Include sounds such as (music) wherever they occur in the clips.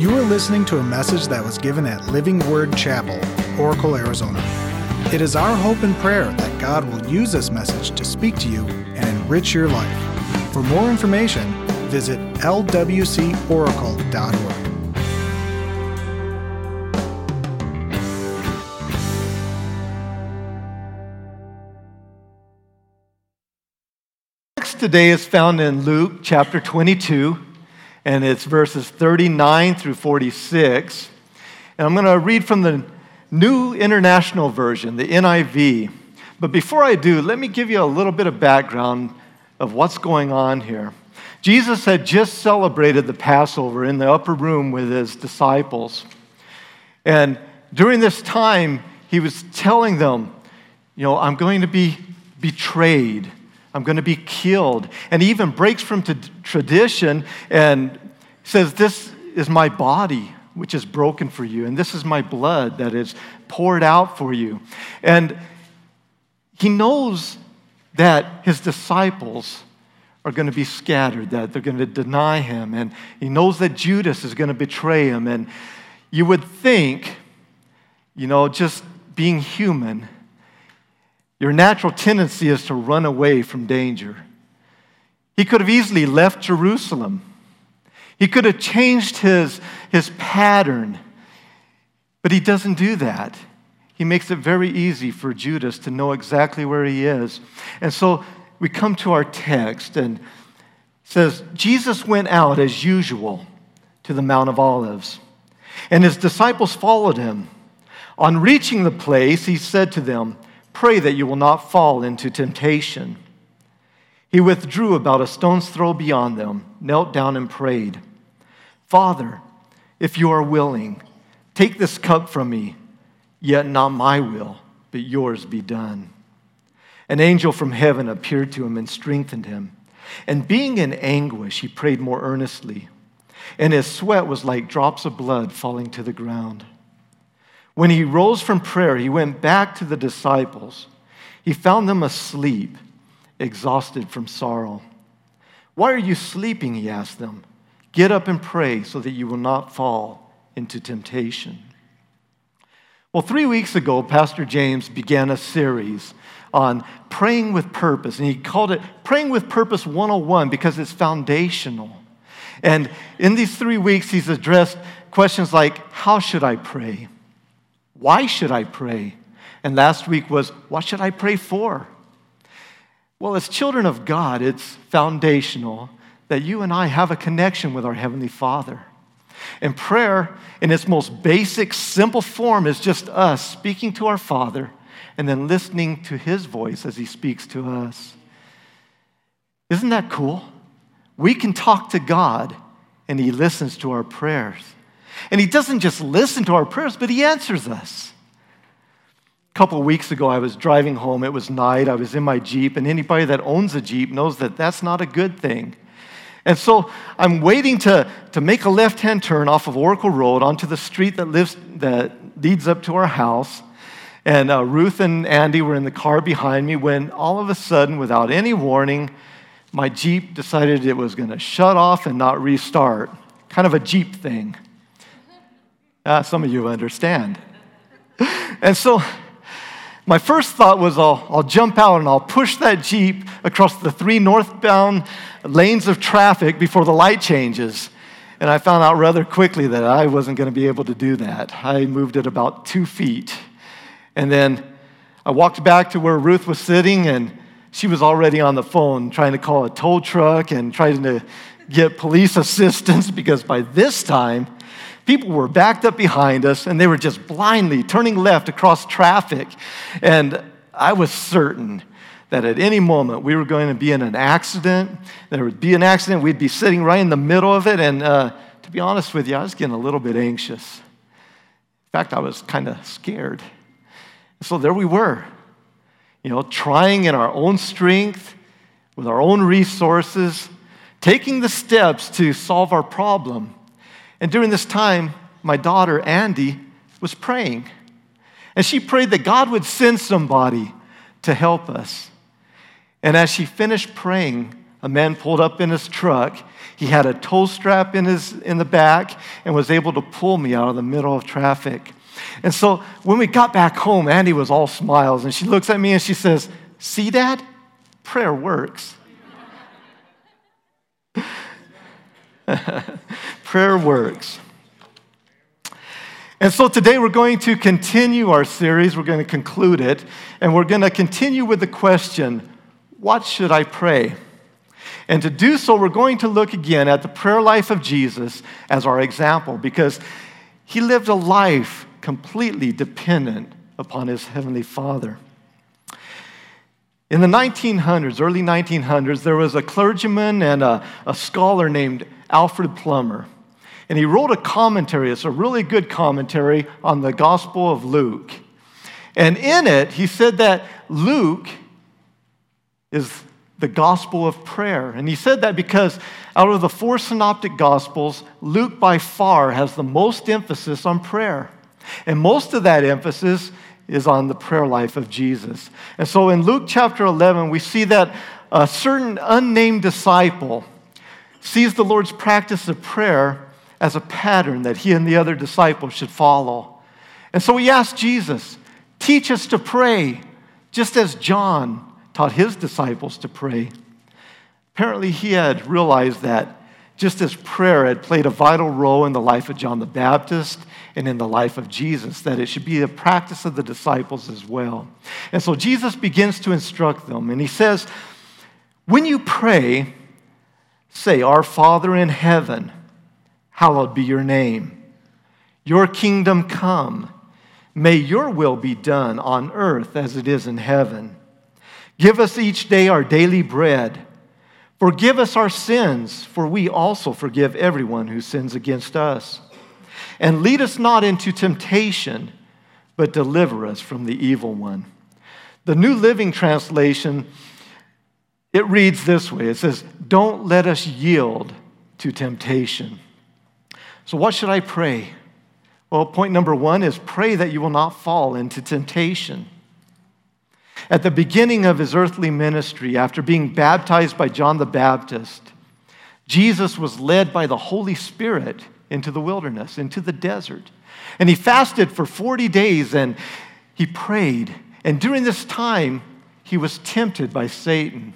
You are listening to a message that was given at Living Word Chapel, Oracle, Arizona. It is our hope and prayer that God will use this message to speak to you and enrich your life. For more information, visit lwcoracle.org. today is found in Luke chapter 22, and it's verses 39 through 46. And I'm going to read from the New International Version, the NIV. But before I do, let me give you a little bit of background of what's going on here. Jesus had just celebrated the Passover in the upper room with his disciples. And during this time, he was telling them, You know, I'm going to be betrayed. I'm going to be killed. And he even breaks from t- tradition and says, This is my body, which is broken for you, and this is my blood that is poured out for you. And he knows that his disciples are going to be scattered, that they're going to deny him, and he knows that Judas is going to betray him. And you would think, you know, just being human, your natural tendency is to run away from danger. He could have easily left Jerusalem. He could have changed his, his pattern, but he doesn't do that. He makes it very easy for Judas to know exactly where he is. And so we come to our text and says, Jesus went out as usual to the Mount of Olives, and his disciples followed him. On reaching the place, he said to them, Pray that you will not fall into temptation. He withdrew about a stone's throw beyond them, knelt down, and prayed, Father, if you are willing, take this cup from me, yet not my will, but yours be done. An angel from heaven appeared to him and strengthened him. And being in anguish, he prayed more earnestly, and his sweat was like drops of blood falling to the ground. When he rose from prayer, he went back to the disciples. He found them asleep, exhausted from sorrow. Why are you sleeping? He asked them. Get up and pray so that you will not fall into temptation. Well, three weeks ago, Pastor James began a series on praying with purpose, and he called it Praying with Purpose 101 because it's foundational. And in these three weeks, he's addressed questions like How should I pray? Why should I pray? And last week was, What should I pray for? Well, as children of God, it's foundational that you and I have a connection with our Heavenly Father. And prayer, in its most basic, simple form, is just us speaking to our Father and then listening to His voice as He speaks to us. Isn't that cool? We can talk to God and He listens to our prayers. And He doesn't just listen to our prayers, but He answers us. A couple weeks ago, I was driving home. It was night. I was in my Jeep, and anybody that owns a Jeep knows that that's not a good thing. And so I'm waiting to, to make a left hand turn off of Oracle Road onto the street that, lives, that leads up to our house. And uh, Ruth and Andy were in the car behind me when all of a sudden, without any warning, my Jeep decided it was going to shut off and not restart. Kind of a Jeep thing. Uh, some of you understand. And so my first thought was I'll, I'll jump out and I'll push that Jeep across the three northbound lanes of traffic before the light changes. And I found out rather quickly that I wasn't going to be able to do that. I moved it about two feet. And then I walked back to where Ruth was sitting, and she was already on the phone trying to call a tow truck and trying to get police assistance (laughs) because by this time, people were backed up behind us and they were just blindly turning left across traffic. And I was certain that at any moment we were going to be in an accident. There would be an accident. We'd be sitting right in the middle of it. And uh, to be honest with you, I was getting a little bit anxious. In fact, I was kind of scared. So there we were, you know, trying in our own strength, with our own resources, taking the steps to solve our problem. And during this time, my daughter, Andy, was praying. And she prayed that God would send somebody to help us. And as she finished praying, a man pulled up in his truck. He had a tow strap in, his, in the back, and was able to pull me out of the middle of traffic. And so when we got back home, Andy was all smiles, and she looks at me and she says, See, Dad, prayer works. (laughs) prayer works. And so today we're going to continue our series. We're going to conclude it. And we're going to continue with the question what should I pray? And to do so, we're going to look again at the prayer life of Jesus as our example because he lived a life completely dependent upon his heavenly Father. In the 1900s, early 1900s, there was a clergyman and a, a scholar named Alfred Plummer. And he wrote a commentary. It's a really good commentary on the Gospel of Luke. And in it, he said that Luke is the gospel of prayer. And he said that because out of the four synoptic gospels, Luke by far has the most emphasis on prayer. And most of that emphasis is on the prayer life of Jesus. And so in Luke chapter 11, we see that a certain unnamed disciple sees the Lord's practice of prayer as a pattern that he and the other disciples should follow. And so he asked Jesus, Teach us to pray, just as John taught his disciples to pray. Apparently, he had realized that just as prayer had played a vital role in the life of John the Baptist and in the life of Jesus, that it should be a practice of the disciples as well. And so Jesus begins to instruct them, and he says, When you pray, say, Our Father in heaven hallowed be your name. Your kingdom come. May your will be done on earth as it is in heaven. Give us each day our daily bread. Forgive us our sins, for we also forgive everyone who sins against us. And lead us not into temptation, but deliver us from the evil one. The New Living Translation, it reads this way it says, Don't let us yield to temptation. So, what should I pray? Well, point number one is pray that you will not fall into temptation. At the beginning of his earthly ministry, after being baptized by John the Baptist, Jesus was led by the Holy Spirit into the wilderness, into the desert. And he fasted for 40 days and he prayed. And during this time, he was tempted by Satan.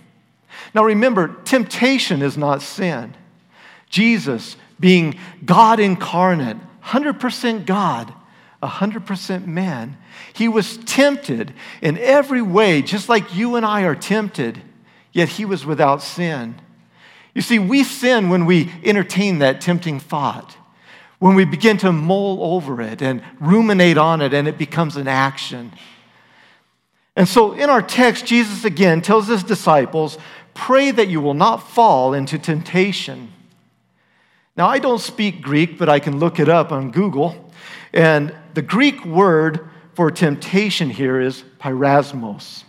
Now remember, temptation is not sin. Jesus being God incarnate, 100% God, 100% man, he was tempted in every way, just like you and I are tempted, yet he was without sin. You see, we sin when we entertain that tempting thought, when we begin to mull over it and ruminate on it, and it becomes an action. And so in our text, Jesus again tells his disciples, Pray that you will not fall into temptation. Now, I don't speak Greek, but I can look it up on Google. And the Greek word for temptation here is peirasmos.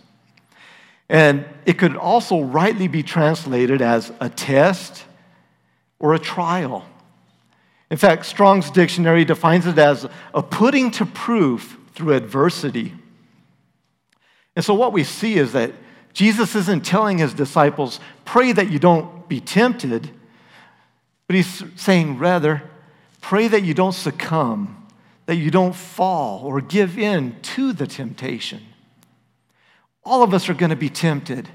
And it could also rightly be translated as a test or a trial. In fact, Strong's dictionary defines it as a putting to proof through adversity. And so, what we see is that Jesus isn't telling his disciples, pray that you don't be tempted. But he's saying, rather, pray that you don't succumb, that you don't fall or give in to the temptation. All of us are going to be tempted.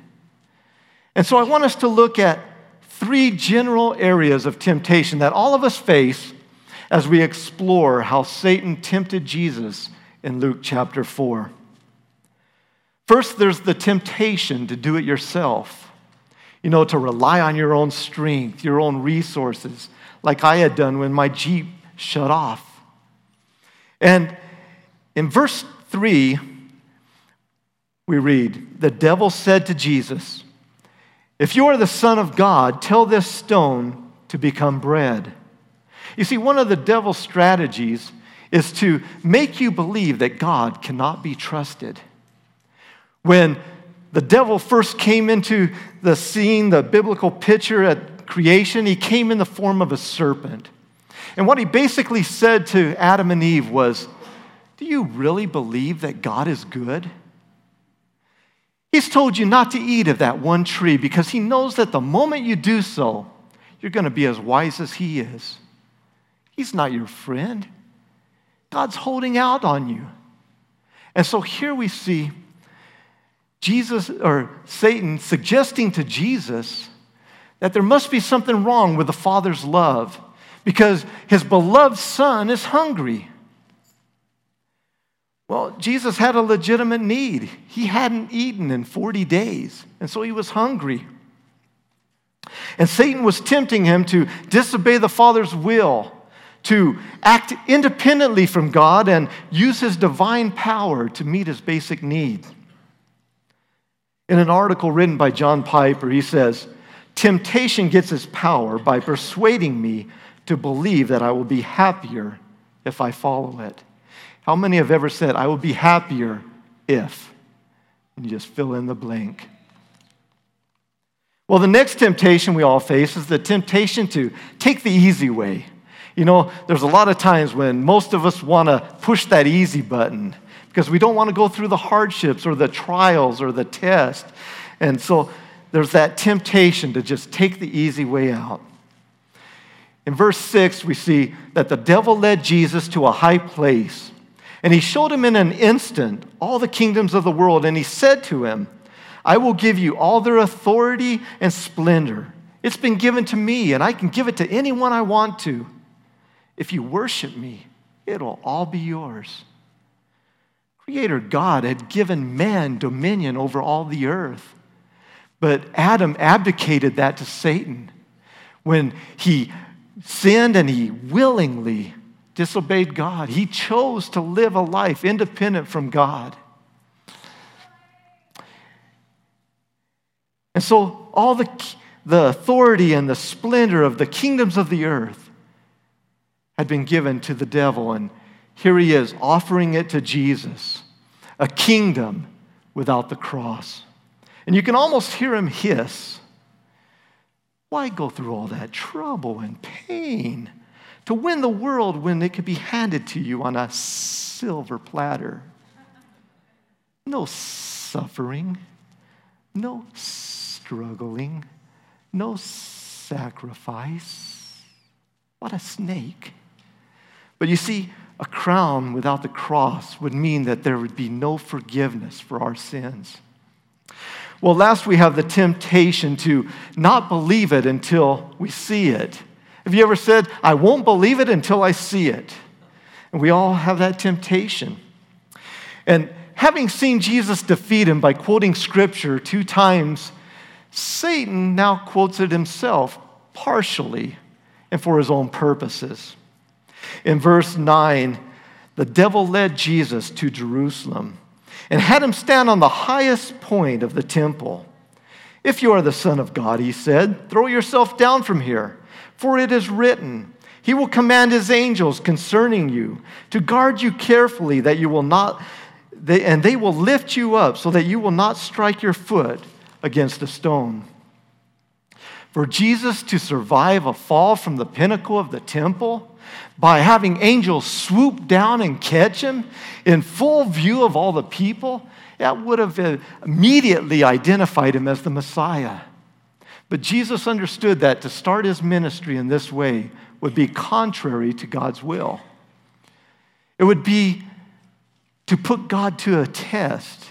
And so I want us to look at three general areas of temptation that all of us face as we explore how Satan tempted Jesus in Luke chapter 4. First, there's the temptation to do it yourself you know, to rely on your own strength, your own resources, like I had done when my Jeep shut off. And in verse 3, we read, The devil said to Jesus, If you are the Son of God, tell this stone to become bread. You see, one of the devil's strategies is to make you believe that God cannot be trusted. When the devil first came into the scene, the biblical picture at creation, he came in the form of a serpent. And what he basically said to Adam and Eve was, Do you really believe that God is good? He's told you not to eat of that one tree because he knows that the moment you do so, you're going to be as wise as he is. He's not your friend. God's holding out on you. And so here we see Jesus or Satan suggesting to Jesus that there must be something wrong with the Father's love because his beloved Son is hungry. Well, Jesus had a legitimate need. He hadn't eaten in 40 days, and so he was hungry. And Satan was tempting him to disobey the Father's will, to act independently from God and use his divine power to meet his basic need. In an article written by John Piper, he says, Temptation gets its power by persuading me to believe that I will be happier if I follow it. How many have ever said, I will be happier if? And you just fill in the blank. Well, the next temptation we all face is the temptation to take the easy way. You know, there's a lot of times when most of us want to push that easy button because we don't want to go through the hardships or the trials or the test. And so there's that temptation to just take the easy way out. In verse 6, we see that the devil led Jesus to a high place, and he showed him in an instant all the kingdoms of the world, and he said to him, I will give you all their authority and splendor. It's been given to me, and I can give it to anyone I want to. If you worship me, it'll all be yours. Creator God had given man dominion over all the earth. But Adam abdicated that to Satan when he sinned and he willingly disobeyed God. He chose to live a life independent from God. And so, all the, the authority and the splendor of the kingdoms of the earth had been given to the devil. And here he is offering it to Jesus a kingdom without the cross. And you can almost hear him hiss Why go through all that trouble and pain to win the world when it could be handed to you on a silver platter? No suffering, no struggling, no sacrifice. What a snake. But you see, a crown without the cross would mean that there would be no forgiveness for our sins. Well, last we have the temptation to not believe it until we see it. Have you ever said, I won't believe it until I see it? And we all have that temptation. And having seen Jesus defeat him by quoting scripture two times Satan now quotes it himself partially and for his own purposes. In verse 9, the devil led Jesus to Jerusalem and had him stand on the highest point of the temple. If you are the Son of God, he said, throw yourself down from here, for it is written, He will command His angels concerning you to guard you carefully, that you will not, and they will lift you up so that you will not strike your foot against a stone. For Jesus to survive a fall from the pinnacle of the temple by having angels swoop down and catch him in full view of all the people, that would have immediately identified him as the Messiah. But Jesus understood that to start his ministry in this way would be contrary to God's will. It would be to put God to a test,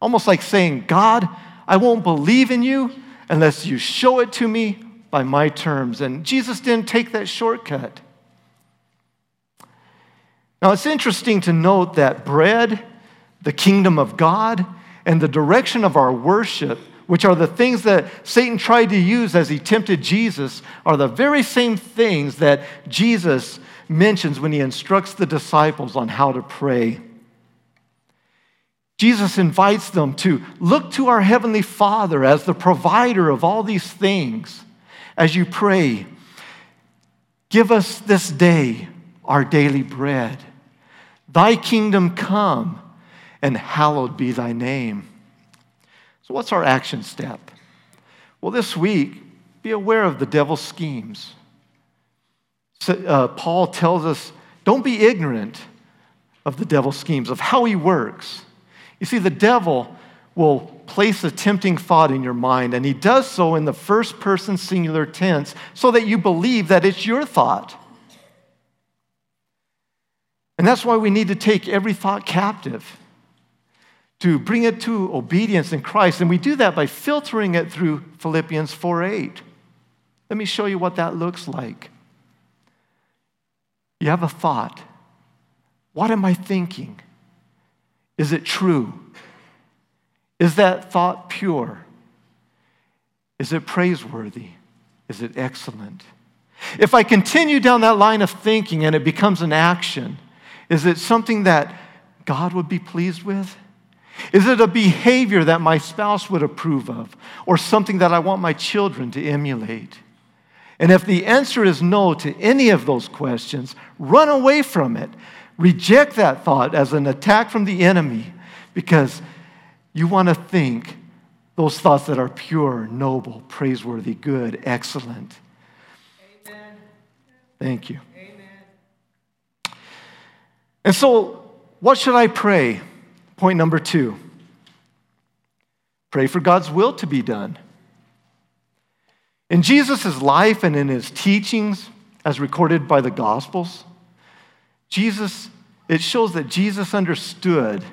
almost like saying, God, I won't believe in you unless you show it to me by my terms. And Jesus didn't take that shortcut. Now, it's interesting to note that bread, the kingdom of God, and the direction of our worship, which are the things that Satan tried to use as he tempted Jesus, are the very same things that Jesus mentions when he instructs the disciples on how to pray. Jesus invites them to look to our Heavenly Father as the provider of all these things. As you pray, give us this day our daily bread. Thy kingdom come, and hallowed be thy name. So, what's our action step? Well, this week, be aware of the devil's schemes. So, uh, Paul tells us don't be ignorant of the devil's schemes, of how he works. You see, the devil will place a tempting thought in your mind, and he does so in the first person singular tense so that you believe that it's your thought. And that's why we need to take every thought captive to bring it to obedience in Christ. And we do that by filtering it through Philippians 4 8. Let me show you what that looks like. You have a thought. What am I thinking? Is it true? Is that thought pure? Is it praiseworthy? Is it excellent? If I continue down that line of thinking and it becomes an action, is it something that God would be pleased with? Is it a behavior that my spouse would approve of or something that I want my children to emulate? And if the answer is no to any of those questions, run away from it. Reject that thought as an attack from the enemy because you want to think those thoughts that are pure, noble, praiseworthy, good, excellent. Amen. Thank you. And so, what should I pray? Point number two pray for God's will to be done. In Jesus' life and in his teachings, as recorded by the Gospels, Jesus, it shows that Jesus understood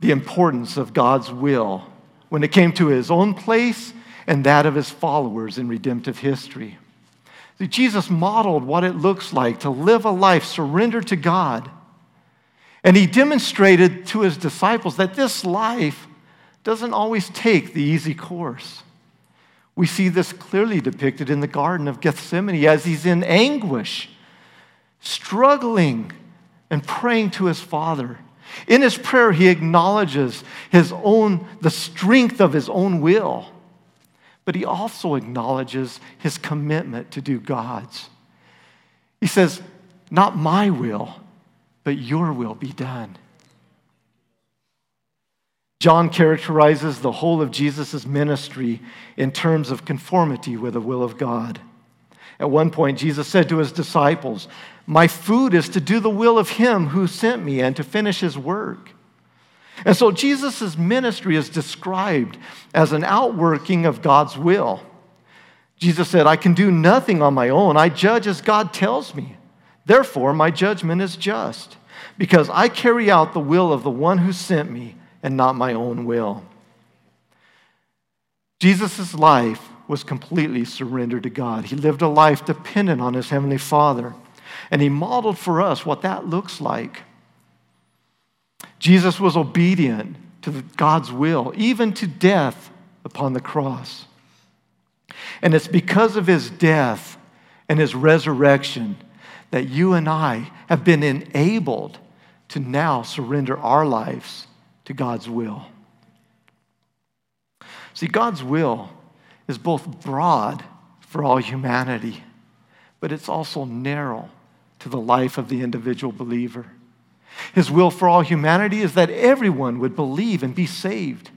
the importance of God's will when it came to his own place and that of his followers in redemptive history. See, Jesus modeled what it looks like to live a life surrendered to God. And he demonstrated to his disciples that this life doesn't always take the easy course. We see this clearly depicted in the Garden of Gethsemane as he's in anguish, struggling and praying to his Father. In his prayer, he acknowledges his own, the strength of his own will, but he also acknowledges his commitment to do God's. He says, Not my will, but your will be done. John characterizes the whole of Jesus' ministry in terms of conformity with the will of God. At one point, Jesus said to his disciples, My food is to do the will of him who sent me and to finish his work. And so Jesus' ministry is described as an outworking of God's will. Jesus said, I can do nothing on my own. I judge as God tells me. Therefore, my judgment is just, because I carry out the will of the one who sent me and not my own will. Jesus' life was completely surrendered to God. He lived a life dependent on his Heavenly Father, and he modeled for us what that looks like. Jesus was obedient to God's will, even to death upon the cross. And it's because of his death and his resurrection that you and I have been enabled to now surrender our lives to God's will. See, God's will is both broad for all humanity, but it's also narrow to the life of the individual believer. His will for all humanity is that everyone would believe and be saved.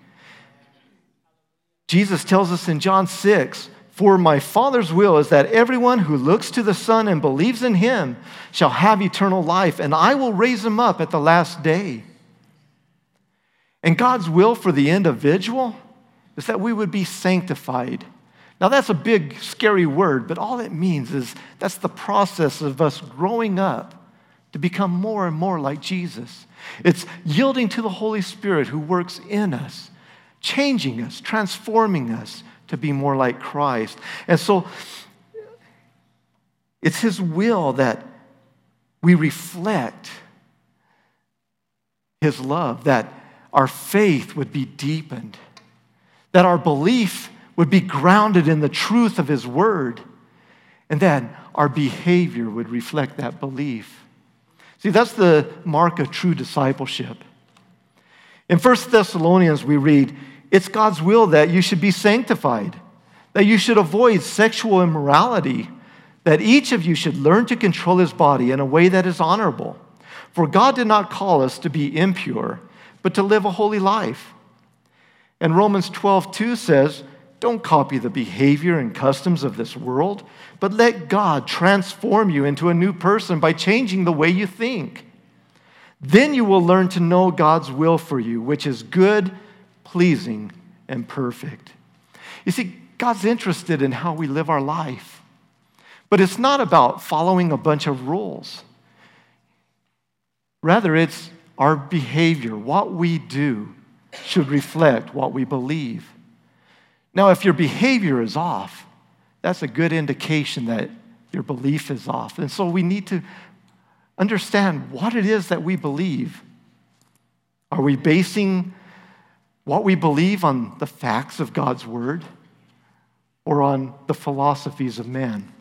Jesus tells us in John 6 For my Father's will is that everyone who looks to the Son and believes in him shall have eternal life, and I will raise him up at the last day. And God's will for the individual is that we would be sanctified. Now, that's a big, scary word, but all it means is that's the process of us growing up to become more and more like Jesus. It's yielding to the Holy Spirit who works in us, changing us, transforming us to be more like Christ. And so, it's His will that we reflect His love, that our faith would be deepened, that our belief would be grounded in the truth of His Word, and then our behavior would reflect that belief. See, that's the mark of true discipleship. In 1 Thessalonians, we read, It's God's will that you should be sanctified, that you should avoid sexual immorality, that each of you should learn to control his body in a way that is honorable. For God did not call us to be impure but to live a holy life. And Romans 12, 2 says, Don't copy the behavior and customs of this world, but let God transform you into a new person by changing the way you think. Then you will learn to know God's will for you, which is good, pleasing, and perfect. You see, God's interested in how we live our life, but it's not about following a bunch of rules. Rather, it's our behavior, what we do, should reflect what we believe. Now, if your behavior is off, that's a good indication that your belief is off. And so we need to understand what it is that we believe. Are we basing what we believe on the facts of God's word or on the philosophies of man?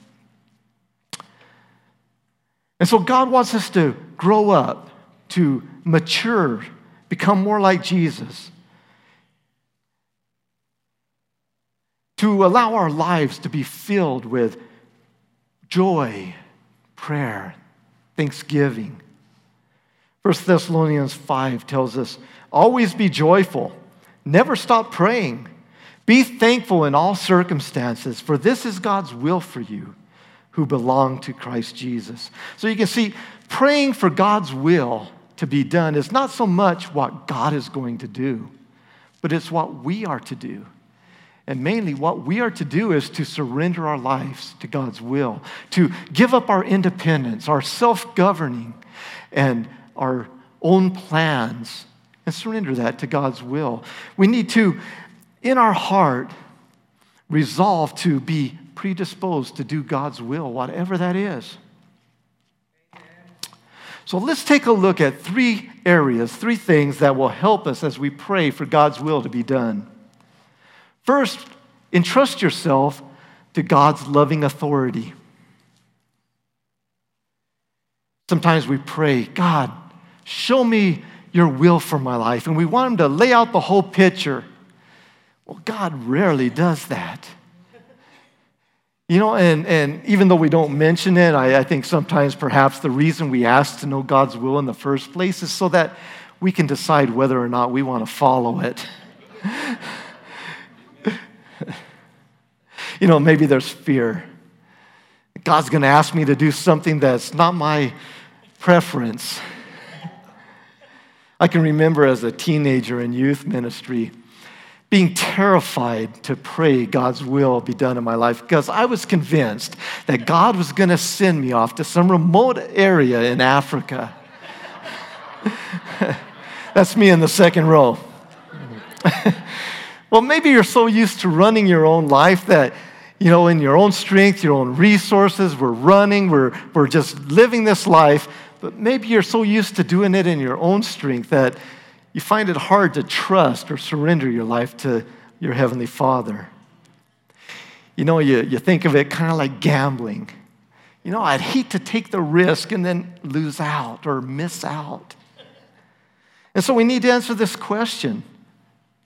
And so God wants us to grow up, to mature, become more like Jesus, to allow our lives to be filled with joy, prayer, thanksgiving. 1 Thessalonians 5 tells us always be joyful, never stop praying, be thankful in all circumstances, for this is God's will for you who belong to Christ Jesus. So you can see, praying for God's will to be done is not so much what God is going to do, but it's what we are to do. And mainly, what we are to do is to surrender our lives to God's will, to give up our independence, our self governing, and our own plans, and surrender that to God's will. We need to, in our heart, resolve to be predisposed to do God's will, whatever that is. So let's take a look at three areas, three things that will help us as we pray for God's will to be done. First, entrust yourself to God's loving authority. Sometimes we pray, God, show me your will for my life. And we want Him to lay out the whole picture. Well, God rarely does that. You know, and, and even though we don't mention it, I, I think sometimes perhaps the reason we ask to know God's will in the first place is so that we can decide whether or not we want to follow it. (laughs) you know, maybe there's fear. God's going to ask me to do something that's not my preference. I can remember as a teenager in youth ministry being terrified to pray God's will be done in my life because I was convinced that God was going to send me off to some remote area in Africa. (laughs) That's me in the second row. (laughs) well, maybe you're so used to running your own life that you know, in your own strength, your own resources. We're running, we're, we're just living this life. But maybe you're so used to doing it in your own strength that you find it hard to trust or surrender your life to your Heavenly Father. You know, you, you think of it kind of like gambling. You know, I'd hate to take the risk and then lose out or miss out. And so we need to answer this question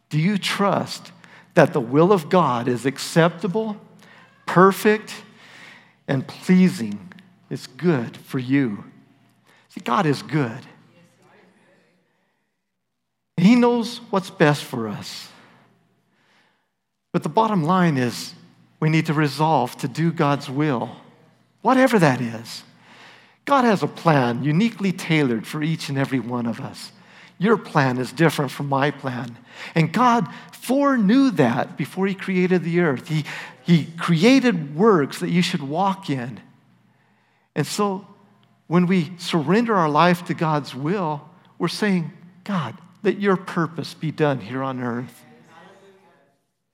Do you trust that the will of God is acceptable? perfect and pleasing It's good for you. See, God is good. He knows what's best for us. But the bottom line is we need to resolve to do God's will, whatever that is. God has a plan uniquely tailored for each and every one of us. Your plan is different from my plan. And God foreknew that before He created the earth. He, he created works that you should walk in. And so when we surrender our life to God's will, we're saying, God, let your purpose be done here on earth.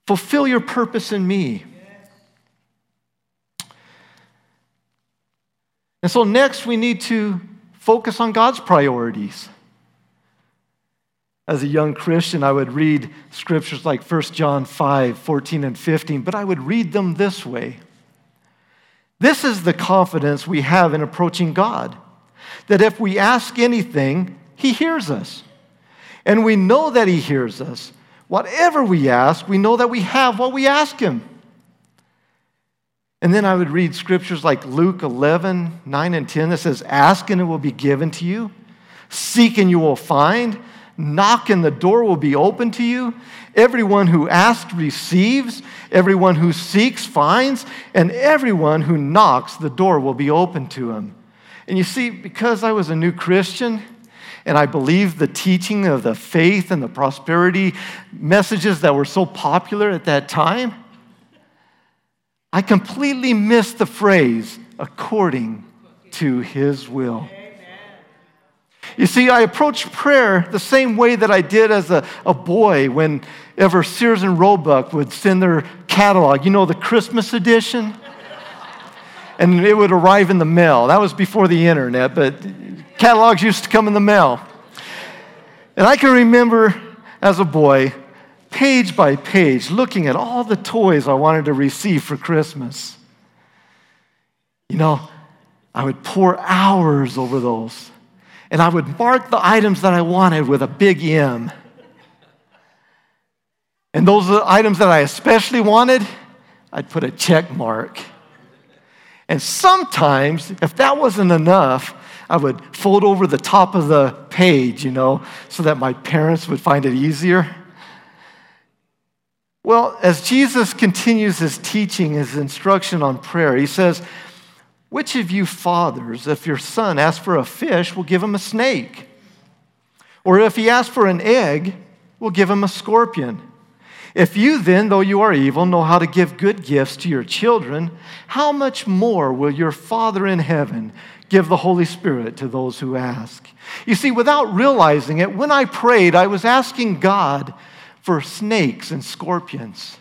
Fulfill your purpose in me. And so, next, we need to focus on God's priorities. As a young Christian, I would read scriptures like 1 John 5 14 and 15, but I would read them this way. This is the confidence we have in approaching God that if we ask anything, He hears us. And we know that He hears us. Whatever we ask, we know that we have what we ask Him. And then I would read scriptures like Luke 11, 9 and 10 that says, Ask and it will be given to you, seek and you will find, Knock and the door will be open to you. Everyone who asks receives, everyone who seeks finds, and everyone who knocks, the door will be open to him. And you see, because I was a new Christian, and I believed the teaching of the faith and the prosperity messages that were so popular at that time, I completely missed the phrase, according to his will. You see, I approach prayer the same way that I did as a, a boy whenever Sears and Roebuck would send their catalog, you know, the Christmas edition? and it would arrive in the mail. That was before the internet, but catalogs used to come in the mail. And I can remember as a boy, page by page, looking at all the toys I wanted to receive for Christmas. You know, I would pour hours over those. And I would mark the items that I wanted with a big M. And those items that I especially wanted, I'd put a check mark. And sometimes, if that wasn't enough, I would fold over the top of the page, you know, so that my parents would find it easier. Well, as Jesus continues his teaching, his instruction on prayer, he says, Which of you fathers, if your son asks for a fish, will give him a snake? Or if he asks for an egg, will give him a scorpion? If you then, though you are evil, know how to give good gifts to your children, how much more will your Father in heaven give the Holy Spirit to those who ask? You see, without realizing it, when I prayed, I was asking God for snakes and scorpions.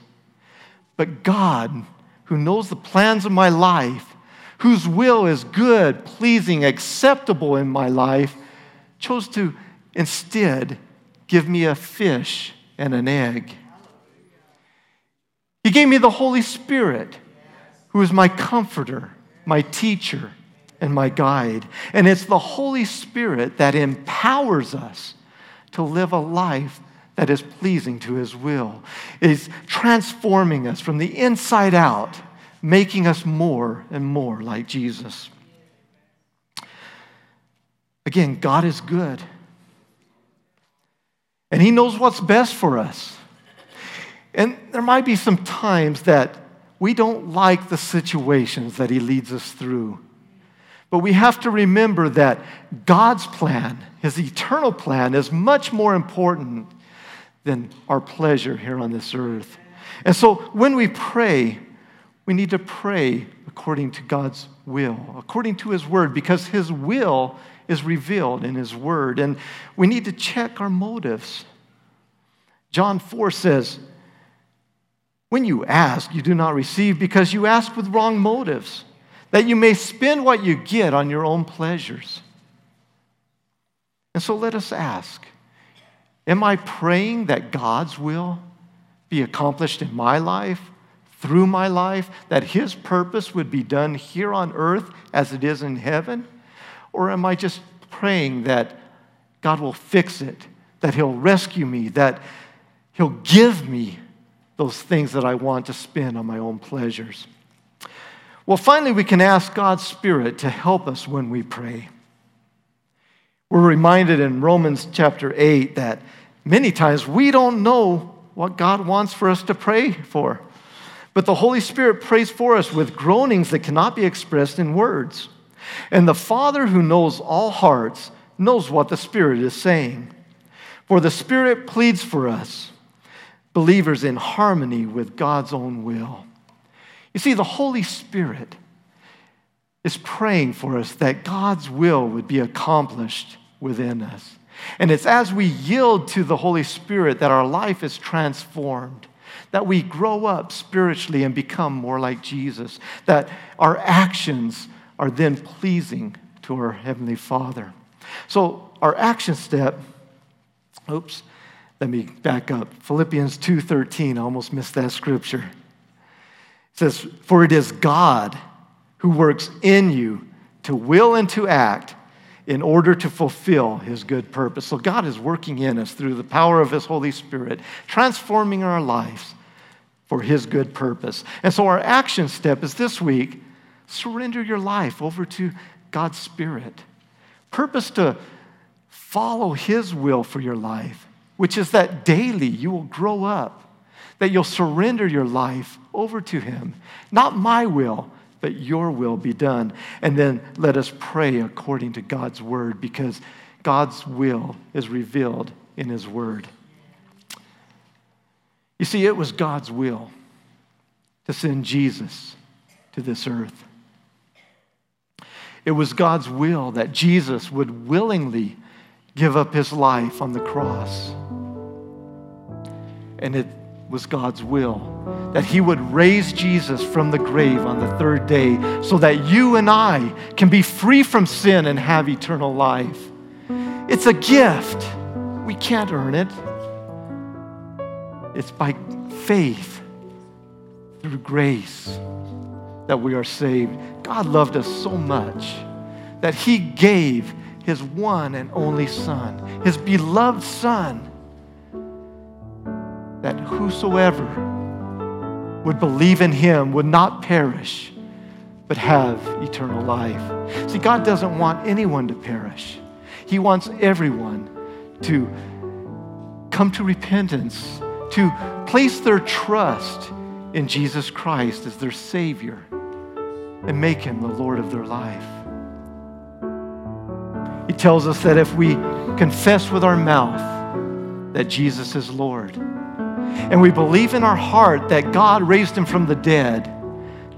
But God, who knows the plans of my life, whose will is good, pleasing, acceptable in my life, chose to instead give me a fish and an egg. He gave me the Holy Spirit, who is my comforter, my teacher, and my guide. And it's the Holy Spirit that empowers us to live a life that is pleasing to His will, is transforming us from the inside out, making us more and more like Jesus. Again, God is good. And He knows what's best for us. And there might be some times that we don't like the situations that He leads us through. But we have to remember that God's plan, His eternal plan, is much more important than our pleasure here on this earth. And so when we pray, we need to pray according to God's will, according to His word, because His will is revealed in His word. And we need to check our motives. John 4 says, when you ask, you do not receive because you ask with wrong motives, that you may spend what you get on your own pleasures. And so let us ask Am I praying that God's will be accomplished in my life, through my life, that His purpose would be done here on earth as it is in heaven? Or am I just praying that God will fix it, that He'll rescue me, that He'll give me those things that I want to spend on my own pleasures. Well, finally, we can ask God's Spirit to help us when we pray. We're reminded in Romans chapter 8 that many times we don't know what God wants for us to pray for. But the Holy Spirit prays for us with groanings that cannot be expressed in words. And the Father who knows all hearts knows what the Spirit is saying. For the Spirit pleads for us believers in harmony with God's own will. You see, the Holy Spirit is praying for us that God's will would be accomplished within us. And it's as we yield to the Holy Spirit that our life is transformed, that we grow up spiritually and become more like Jesus, that our actions are then pleasing to our Heavenly Father. So, our action step, oops, let me back up. Philippians 2:13, I almost missed that scripture. It says, "For it is God who works in you to will and to act in order to fulfill his good purpose." So God is working in us through the power of his Holy Spirit, transforming our lives for his good purpose. And so our action step is this week, surrender your life over to God's Spirit. Purpose to follow his will for your life which is that daily you will grow up, that you'll surrender your life over to Him. Not my will, but your will be done. And then let us pray according to God's word because God's will is revealed in His word. You see, it was God's will to send Jesus to this earth. It was God's will that Jesus would willingly give up his life on the cross. And it was God's will that he would raise Jesus from the grave on the third day so that you and I can be free from sin and have eternal life. It's a gift. We can't earn it. It's by faith through grace that we are saved. God loved us so much that he gave his one and only Son, his beloved Son, that whosoever would believe in him would not perish, but have eternal life. See, God doesn't want anyone to perish, He wants everyone to come to repentance, to place their trust in Jesus Christ as their Savior, and make Him the Lord of their life. He tells us that if we confess with our mouth that Jesus is Lord, and we believe in our heart that God raised him from the dead,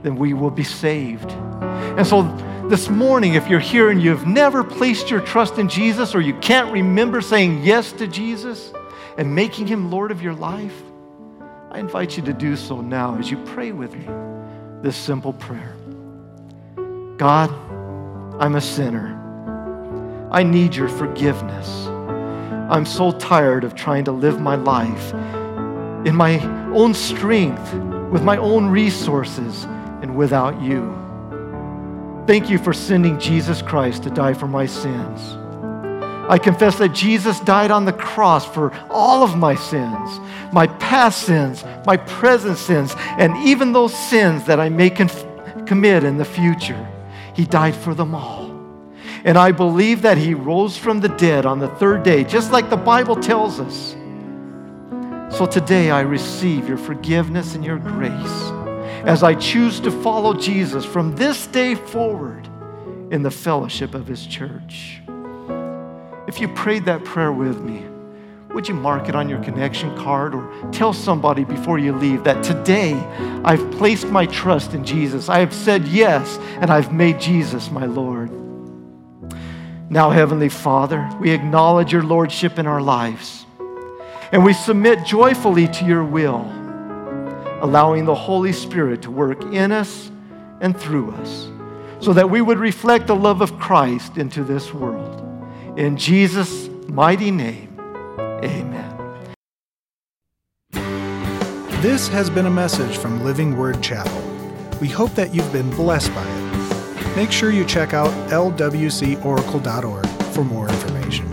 then we will be saved. And so this morning, if you're here and you've never placed your trust in Jesus or you can't remember saying yes to Jesus and making him Lord of your life, I invite you to do so now as you pray with me this simple prayer God, I'm a sinner. I need your forgiveness. I'm so tired of trying to live my life in my own strength, with my own resources, and without you. Thank you for sending Jesus Christ to die for my sins. I confess that Jesus died on the cross for all of my sins, my past sins, my present sins, and even those sins that I may conf- commit in the future. He died for them all. And I believe that He rose from the dead on the third day, just like the Bible tells us. So today I receive your forgiveness and your grace as I choose to follow Jesus from this day forward in the fellowship of his church. If you prayed that prayer with me, would you mark it on your connection card or tell somebody before you leave that today I've placed my trust in Jesus? I have said yes, and I've made Jesus my Lord. Now, Heavenly Father, we acknowledge your Lordship in our lives. And we submit joyfully to your will, allowing the Holy Spirit to work in us and through us, so that we would reflect the love of Christ into this world. In Jesus' mighty name, amen. This has been a message from Living Word Chapel. We hope that you've been blessed by it. Make sure you check out lwcoracle.org for more information.